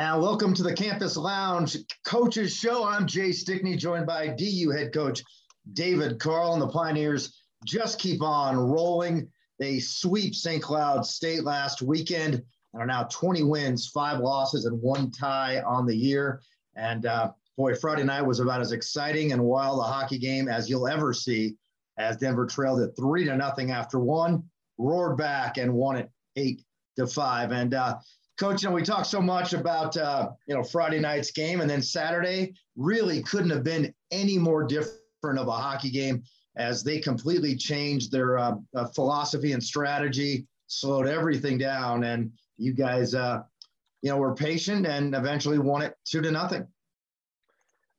And welcome to the Campus Lounge Coaches Show. I'm Jay Stickney, joined by DU head coach David Carle, and the Pioneers just keep on rolling. They sweep St. Cloud State last weekend and are now 20 wins, five losses, and one tie on the year. And uh, boy, Friday night was about as exciting and wild a hockey game as you'll ever see. As Denver trailed it three to nothing after one, roared back and won it eight to five. And uh, coach, you know, we talked so much about uh, you know Friday night's game, and then Saturday really couldn't have been any more different of a hockey game as they completely changed their uh, uh, philosophy and strategy, slowed everything down, and you guys, uh, you know, were patient and eventually won it two to nothing.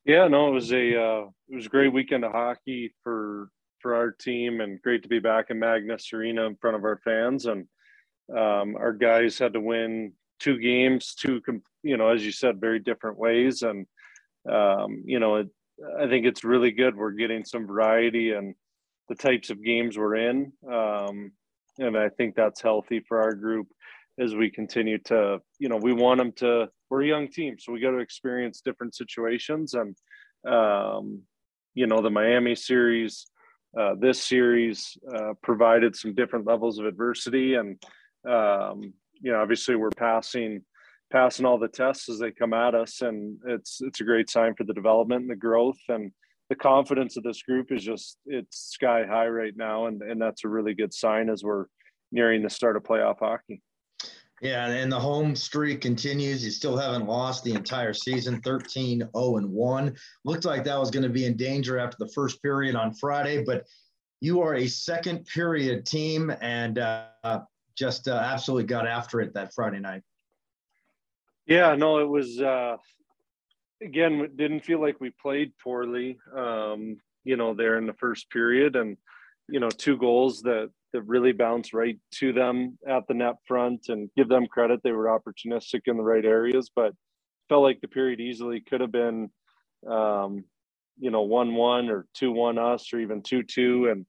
Yeah, no, it was a uh, it was a great weekend of hockey for for our team, and great to be back in Magness Arena in front of our fans. And um, our guys had to win two games, two you know, as you said, very different ways, and um, you know, it, I think it's really good. We're getting some variety and the types of games we're in. Um, and I think that's healthy for our group as we continue to, you know, we want them to, we're a young team, so we got to experience different situations. And, um, you know, the Miami series, uh, this series uh, provided some different levels of adversity. And, um, you know, obviously we're passing passing all the tests as they come at us and it's it's a great sign for the development and the growth and the confidence of this group is just it's sky high right now and and that's a really good sign as we're nearing the start of playoff hockey. Yeah and the home streak continues. You still haven't lost the entire season 13 0 and 1 looked like that was going to be in danger after the first period on friday but you are a second period team and uh, just uh, absolutely got after it that friday night. Yeah, no, it was uh again didn't feel like we played poorly um you know there in the first period and you know two goals that that really bounced right to them at the net front and give them credit. They were opportunistic in the right areas but felt like the period easily could have been um you know 1-1 or 2-1 us or even 2-2 and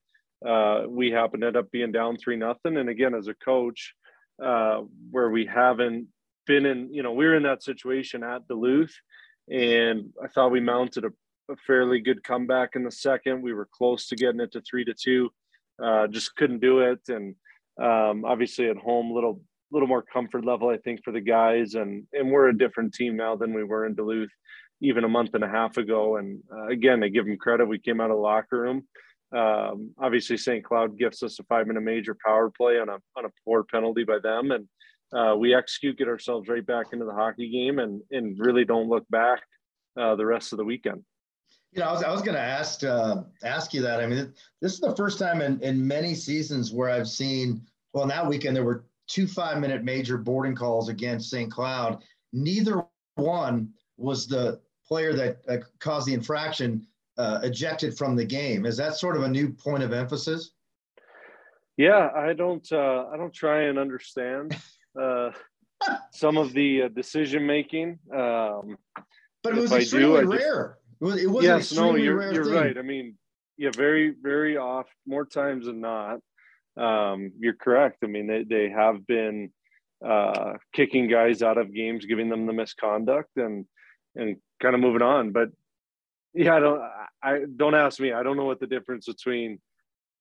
uh we happened to end up being down 3 nothing and again as a coach uh where we haven't been in, you know, we were in that situation at Duluth, and I thought we mounted a, a fairly good comeback in the second. We were close to getting it to three to two, uh, just couldn't do it. And um, obviously at home, little little more comfort level, I think, for the guys. And and we're a different team now than we were in Duluth even a month and a half ago. And uh, again, I give them credit. We came out of the locker room. Um, obviously, St. Cloud gifts us a five minute major power play on a on a poor penalty by them, and uh, we execute, get ourselves right back into the hockey game, and and really don't look back uh, the rest of the weekend. You know, I was, I was going to ask uh, ask you that. I mean, this is the first time in, in many seasons where I've seen. Well, on that weekend there were two five minute major boarding calls against St. Cloud. Neither one was the player that uh, caused the infraction uh, ejected from the game. Is that sort of a new point of emphasis? Yeah, I don't. Uh, I don't try and understand uh, some of the uh, decision making. Um, but it was extremely do, rare. Just, it was, yes, no, you're, you're right. I mean, yeah, very, very off, more times than not. Um, you're correct. I mean, they, they have been uh, kicking guys out of games, giving them the misconduct, and and kind of moving on. But yeah, I don't. I don't ask me. I don't know what the difference between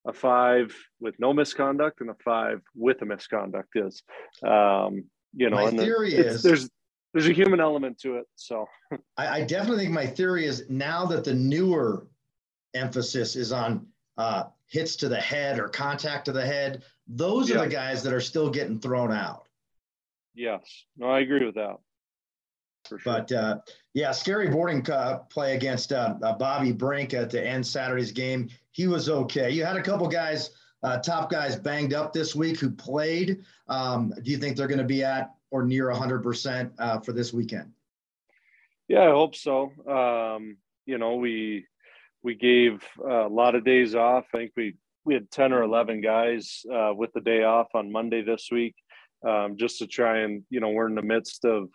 a five with no misconduct and a five with a misconduct is. Um, you know, my theory the, is there's there's a human element to it. So I, I, definitely think my theory is now that the newer emphasis is on uh, hits to the head or contact to the head, those yeah. are the guys that are still getting thrown out. Yes, no, I agree with that. Sure. But uh, yeah, scary boarding uh, play against uh, uh, Bobby Brink at the end Saturday's game. He was okay. You had a couple guys, uh, top guys, banged up this week who played. Um, do you think they're going to be at or near 100% uh, for this weekend? Yeah, I hope so. Um, you know, we we gave a lot of days off. I think we we had 10 or 11 guys with the day off on Monday this week, um, just to try and you know we're in the midst of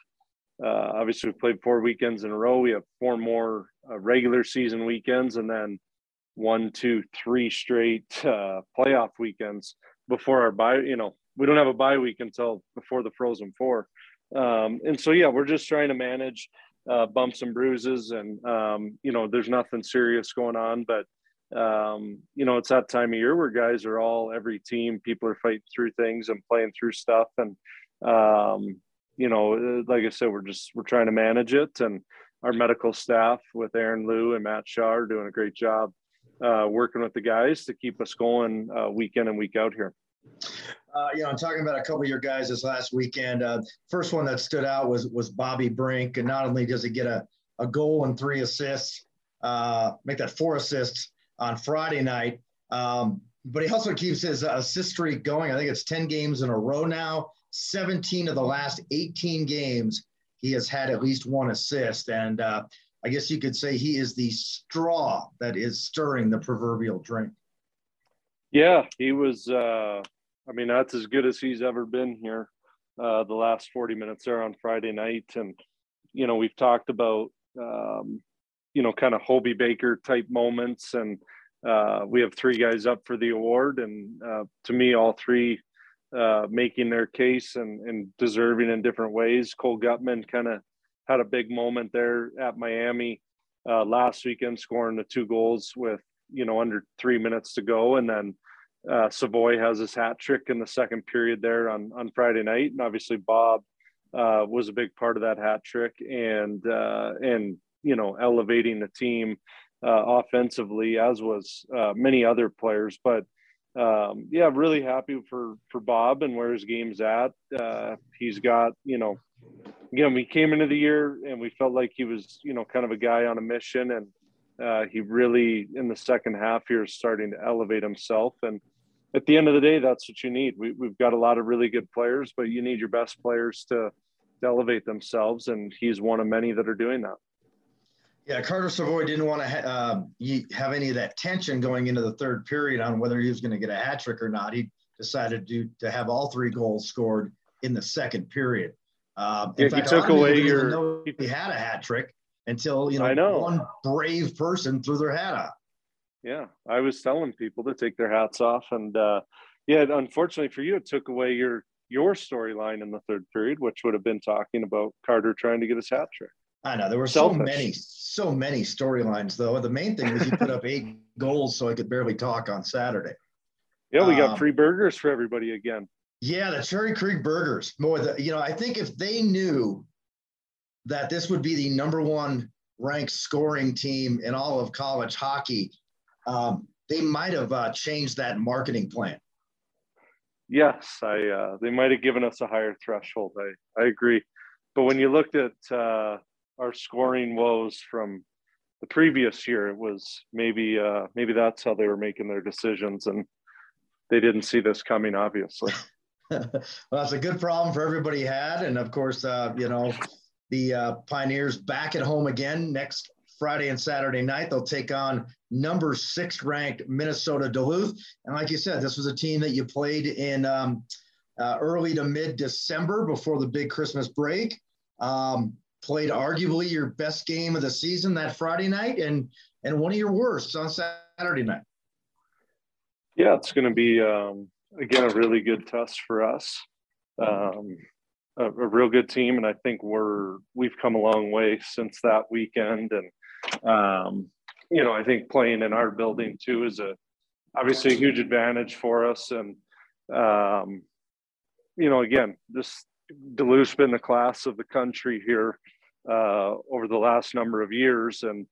uh, obviously, we've played four weekends in a row. We have four more uh, regular season weekends, and then one, two, three straight uh, playoff weekends before our bye. You know, we don't have a bye week until before the Frozen Four. Um, and so, yeah, we're just trying to manage uh, bumps and bruises, and um, you know, there's nothing serious going on, but um, you know, it's that time of year where guys are all every team, people are fighting through things and playing through stuff, and um, you know, uh, like I said, we're just we're trying to manage it, and our medical staff with Aaron Liu and Matt Shaw are doing a great job uh, working with the guys to keep us going uh, week in and week out here. Uh, you know, I'm talking about a couple of your guys this last weekend. Uh, first one that stood out was was Bobby Brink, and not only does he get a, a goal and three assists, uh, make that four assists on Friday night, um, but he also keeps his assist streak going. I think it's 10 games in a row now. 17 of the last 18 games, he has had at least one assist, and uh, I guess you could say he is the straw that is stirring the proverbial drink. Yeah, he was. Uh, I mean, that's as good as he's ever been here. Uh, the last 40 minutes there on Friday night, and you know we've talked about um, you know kind of Hobey Baker type moments, and uh, we have three guys up for the award, and uh, to me, all three uh, making their case and, and deserving in different ways. Cole Guttman kind of had a big moment there at Miami uh, last weekend, scoring the two goals with you know under three minutes to go, and then uh, Savoie has his hat trick in the second period there on on Friday night, and obviously Bob uh, was a big part of that hat trick, and uh, and you know elevating the team uh, offensively, as was many other players, but. Um, yeah, really happy for for Bob and where his game's at. Uh, he's got you know again, we came into the year and we felt like he was, you know, kind of a guy on a mission, and uh, he really in the second half here is starting to elevate himself. And at the end of the day, that's what you need. We, have got a lot of really good players, but you need your best players to, to elevate themselves, and he's one of many that are doing that. Yeah, Carter Savoie didn't want to ha- uh, have any of that tension going into the third period on whether he was going to get a hat trick or not. He decided to to have all three goals scored in the second period. Uh, in fact, he took away your. He had a hat trick until you know, know, one brave person threw their hat out. Yeah, I was telling people to take their hats off, and uh, yeah, unfortunately for you, it took away your your storyline in the third period, which would have been talking about Carter trying to get his hat trick. I know there were Selfish. so many, so many storylines though. The main thing was you put up eight goals, so I could barely talk on Saturday. Yeah, we got um, free burgers for everybody again. Yeah, the Cherry Creek Burgers. More the you know, I think if they knew that this would be the number one ranked scoring team in all of college hockey, um, they might have uh, changed that marketing plan. Yes, I uh, they might have given us a higher threshold. I I agree, but when you looked at uh, our scoring woes from the previous year, it was maybe uh, maybe that's how they were making their decisions, and they didn't see this coming, obviously. well, that's a good problem for everybody had. And of course, uh, you know, the uh, Pioneers back at home again next Friday and Saturday night. They'll take on number six ranked Minnesota Duluth. And like you said, this was a team that you played in um, uh, early to mid December before the big Christmas break. Um, played arguably your best game of the season that Friday night and and one of your worst on Saturday night. Yeah, it's going to be um, again a really good test for us. Um, a, a, real good team, and I think we're we've come a long way since that weekend. And um, you know, I think playing in our building too is a obviously a huge advantage for us. And um, you know, again, this Duluth's been the class of the country here uh, over the last number of years, and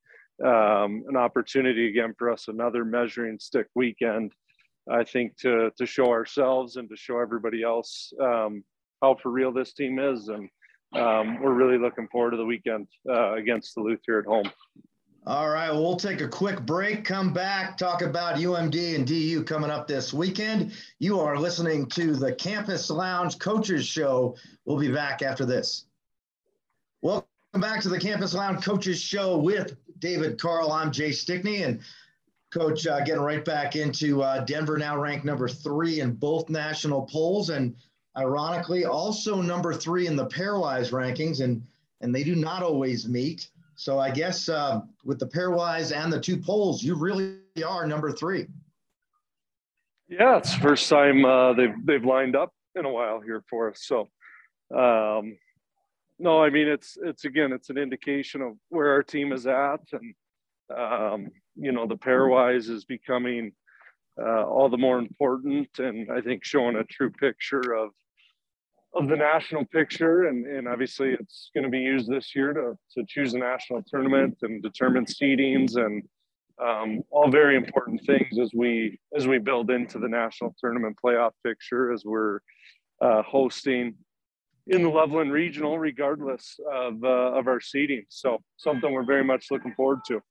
um, an opportunity again for us another measuring stick weekend I think to to show ourselves and to show everybody else um, how for real this team is, and um, we're really looking forward to the weekend uh, against Duluth here at home. All right, well, we'll take a quick break, come back, talk about UMD and DU coming up this weekend. You are listening to the Campus Lounge Coaches Show. We'll be back after this. Welcome back to the Campus Lounge Coaches Show with David Carle. I'm Jay Stickney, and Coach, uh, getting right back into uh, Denver now ranked number three in both national polls, and ironically, also number three in the pairwise rankings, and and they do not always meet. So I guess uh, with the pairwise and the two polls, you really are number three. Yeah, it's the first time uh, they've they've lined up in a while here for us. So, um, no, I mean it's it's again it's an indication of where our team is at, and um, you know the pairwise is becoming uh, all the more important, and I think showing a true picture of of the national picture, and and obviously it's going to be used this year to to choose a national tournament and determine seedings and um, all very important things as we as we build into the national tournament playoff picture as we're uh, hosting in the Loveland Regional, regardless of uh, of our seeding. So something we're very much looking forward to.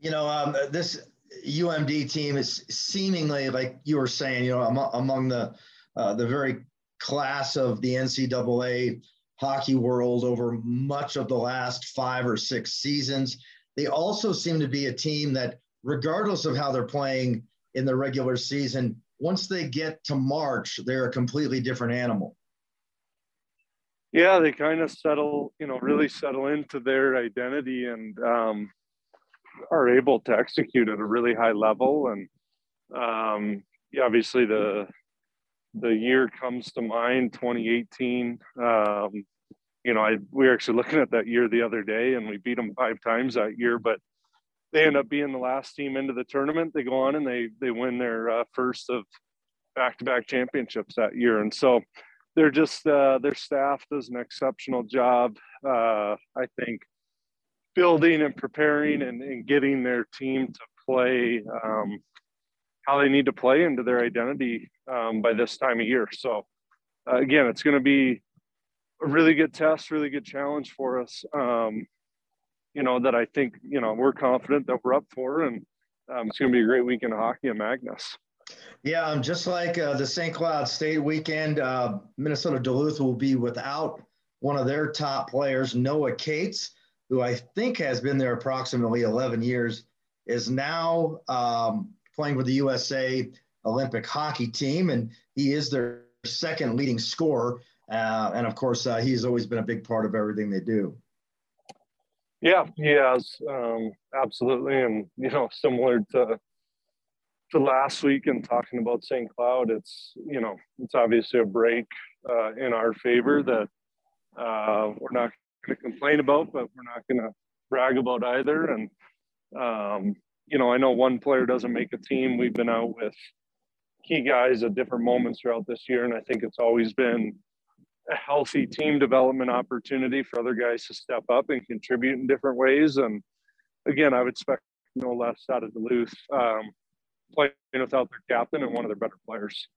You know, um, this UMD team is seemingly like you were saying. You know, among, among the uh, the very class of the NCAA hockey world over much of the last five or six seasons. They also seem to be a team that, regardless of how they're playing in the regular season, once they get to March, they're a completely different animal. Yeah, they kind of settle, you know, really settle into their identity and um, are able to execute at a really high level. And um, yeah, obviously the the year comes to mind, 2018. Um, you know, I we were actually looking at that year the other day, and we beat them five times that year. But they end up being the last team into the tournament. They go on and they they win their uh, first of back-to-back championships that year, and so they're just uh, their staff does an exceptional job. Uh, I think building and preparing and, and, getting their team to play um, how they need to play into their identity um, by this time of year. So uh, again, it's going to be a really good test, really good challenge for us. Um, you know that I think you know we're confident that we're up for, and um, it's going to be a great weekend of hockey at Magness. Yeah, um, just like uh, the St. Cloud State weekend, uh, Minnesota Duluth will be without one of their top players, Noah Cates, who I think has been there approximately 11 years, is now um, playing with the USA Olympic hockey team, and he is their second leading scorer. Uh, and of course, uh, he's always been a big part of everything they do. Yeah, he has um, absolutely, and you know, similar to to last week and talking about St. Cloud, it's you know, it's obviously a break uh, in our favor that uh, we're not going to complain about, but we're not going to brag about either. And um, you know, I know one player doesn't make a team. We've been out with key guys at different moments throughout this year, and I think it's always been a healthy team development opportunity for other guys to step up and contribute in different ways. And again, I would expect no less out of Duluth um, playing without their captain and one of their better players.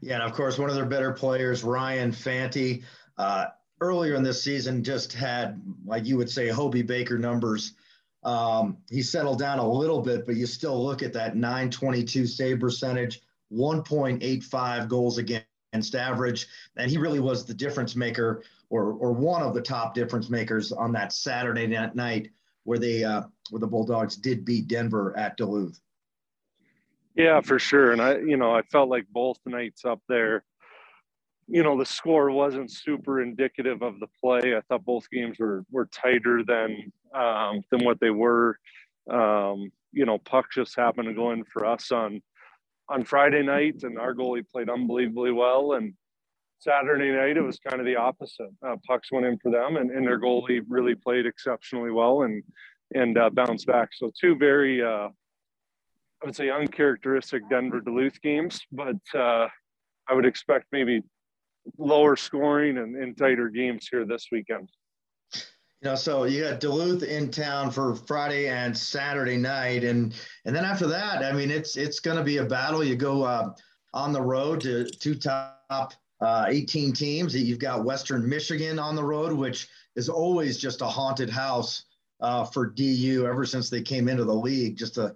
Yeah, and of course, one of their better players, Ryan Fanti, uh, earlier in this season just had, like you would say, Hobey Baker numbers. Um, he settled down a little bit, but you still look at that 922 save percentage, 1.85 goals against average. And he really was the difference maker or, or one of the top difference makers on that Saturday night where they uh, where the Bulldogs did beat Denver at Duluth. Yeah, for sure. And I, you know, I felt like both nights up there, you know, the score wasn't super indicative of the play. I thought both games were were tighter than um, than what they were. Um, you know, puck just happened to go in for us on on Friday night, and our goalie played unbelievably well. And Saturday night, it was kind of the opposite. Uh, pucks went in for them, and, and their goalie really played exceptionally well and and uh, bounced back. So two very, uh, I would say, uncharacteristic Denver Duluth games, but uh, I would expect maybe lower scoring and, and tighter games here this weekend. You know, so you got Duluth in town for Friday and Saturday night, and and then after that, I mean, it's it's going to be a battle. You go uh, on the road to two top uh, 18 teams. You've got Western Michigan on the road, which is always just a haunted house uh, for DU ever since they came into the league. Just a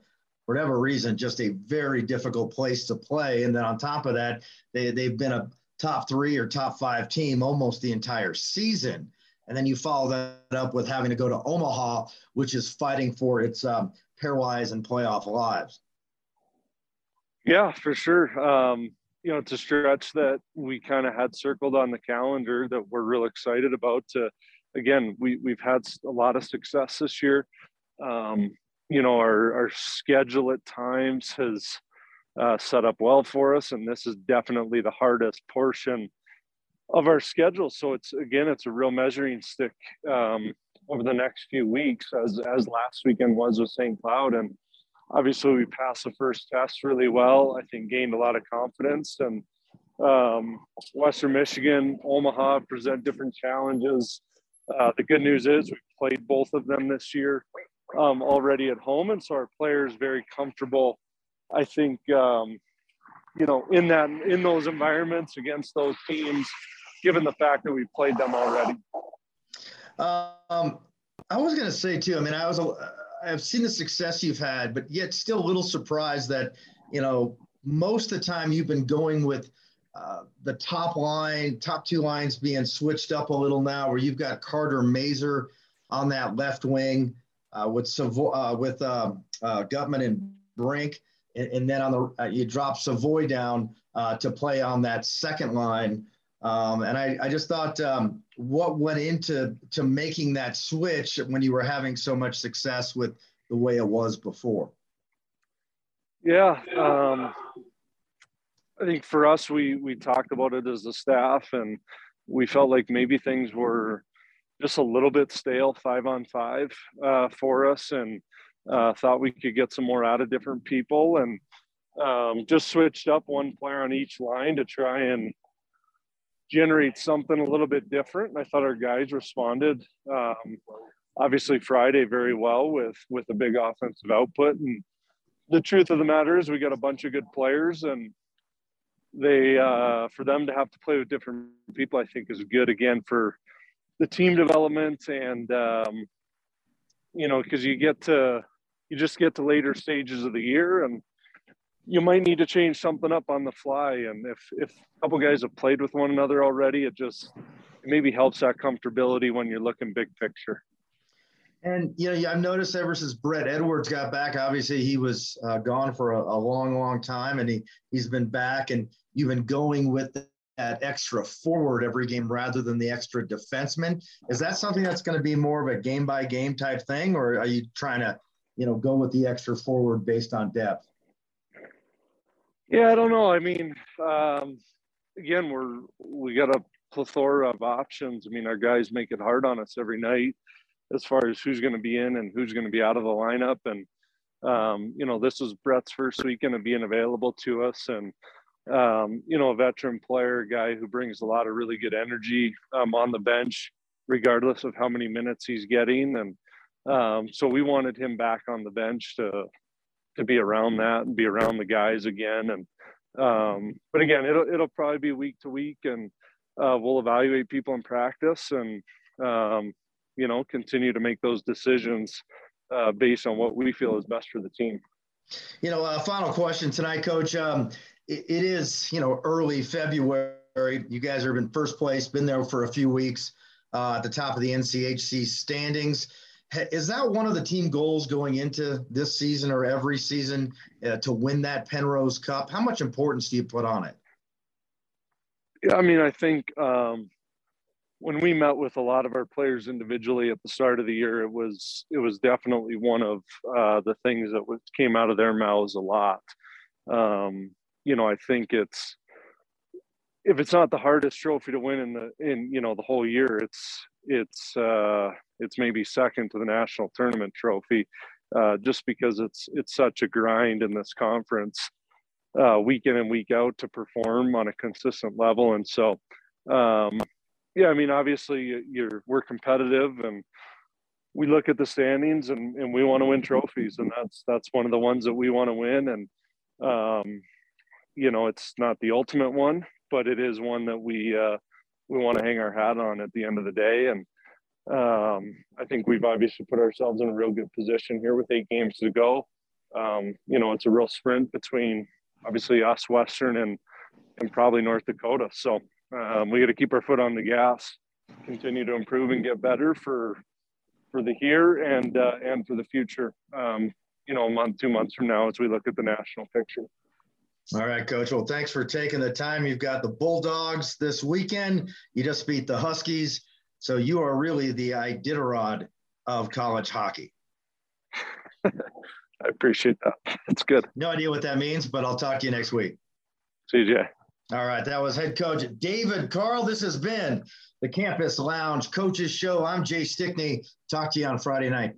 whatever reason, just a very difficult place to play. And then on top of that, they they've been a top three or top five team almost the entire season. And then you follow that up with having to go to Omaha, which is fighting for its um, pairwise and playoff lives. Yeah, for sure. Um, you know, it's a stretch that we kind of had circled on the calendar that we're real excited about. To again, we we've had a lot of success this year. Um, you know, our our schedule at times has uh, set up well for us, and this is definitely the hardest portion of our schedule. So it's again, it's a real measuring stick um, over the next few weeks, as as last weekend was with St. Cloud, and obviously we passed the first test really well. I think gained a lot of confidence, and um, Western Michigan, Omaha present different challenges. Uh, the good news is we played both of them this year um, already at home, and so our players very comfortable. I think um, you know in that in those environments against those teams given the fact that we played them already. Um, I was going to say too. I mean, I was I've seen the success you've had, but yet still a little surprised that you know most of the time you've been going with uh, the top line, top two lines being switched up a little now, where you've got Carter Mazur on that left wing uh, with Savo- uh, with um, uh, Guttman and Brink, and, and then on the uh, you drop Savoie down uh, to play on that second line um, and I, I just thought um, what went into to making that switch when you were having so much success with the way it was before. Yeah, um, I think for us, we we talked about it as a staff, and we felt like maybe things were just a little bit stale five on five uh, for us, and uh, thought we could get some more out of different people, and um, just switched up one player on each line to try and generate something a little bit different. And I thought our guys responded um, obviously Friday very well with with a big offensive output. And the truth of the matter is we got a bunch of good players and they uh, for them to have to play with different people I think is good again for the team development and um, you know because you get to you just get to later stages of the year and you might need to change something up on the fly. And if if a couple guys have played with one another already, it just it maybe helps that comfortability when you're looking big picture. And you know, I've noticed ever since Brett Edwards got back, obviously he was uh, gone for a, a, long, long time, and he he's been back, and you've been going with that extra forward every game rather than the extra defenseman. Is that something that's going to be more of a game by game type thing, or are you trying to, you know, go with the extra forward based on depth? Yeah, I don't know. I mean, um, again, we're we got a plethora of options. I mean, our guys make it hard on us every night as far as who's going to be in and who's going to be out of the lineup. And um, you know, this is Brett's first weekend of being available to us, and um, you know, a veteran player, a guy who brings a lot of really good energy um, on the bench, regardless of how many minutes he's getting. And um, so we wanted him back on the bench to to be around that and be around the guys again. And um, but again, it'll it'll probably be week to week, and uh, we'll evaluate people in practice and um, you know continue to make those decisions uh, based on what we feel is best for the team. You know, uh, final question tonight, Coach. Um, it, is you know early February. You guys are in first place, been there for a few weeks uh, at the top of the NCHC standings. Is that one of the team goals going into this season or every season uh, to win that Penrose Cup? How much importance do you put on it? Yeah, I mean, I think um, when we met with a lot of our players individually at the start of the year, it was it was definitely one of uh, the things that came out of their mouths a lot. Um, you know, I think it's if it's not the hardest trophy to win in the in you know the whole year, it's it's uh, it's maybe second to the national tournament trophy, uh, just because it's it's such a grind in this conference, uh, week in and week out to perform on a consistent level. And so, um, yeah, I mean, obviously, you're we're competitive and we look at the standings and, and we want to win trophies, and that's that's one of the ones that we want to win. And um, you know, it's not the ultimate one, but it is one that we uh, we want to hang our hat on at the end of the day. And um, I think we've obviously put ourselves in a real good position here with eight games to go. Um, you know, it's a real sprint between obviously us, Western, and and probably North Dakota. So um, we got to keep our foot on the gas, continue to improve and get better for for the here and uh, and for the future. Um, you know, a month, two months from now, as we look at the national picture. All right, Coach. Well, thanks for taking the time. You've got the Bulldogs this weekend. You just beat the Huskies. So you are really the Iditarod of college hockey. I appreciate that. It's good. No idea what that means, but I'll talk to you next week. See you, All right, that was head coach David Carle. This has been the Campus Lounge Coaches Show. I'm Jay Stickney. Talk to you on Friday night.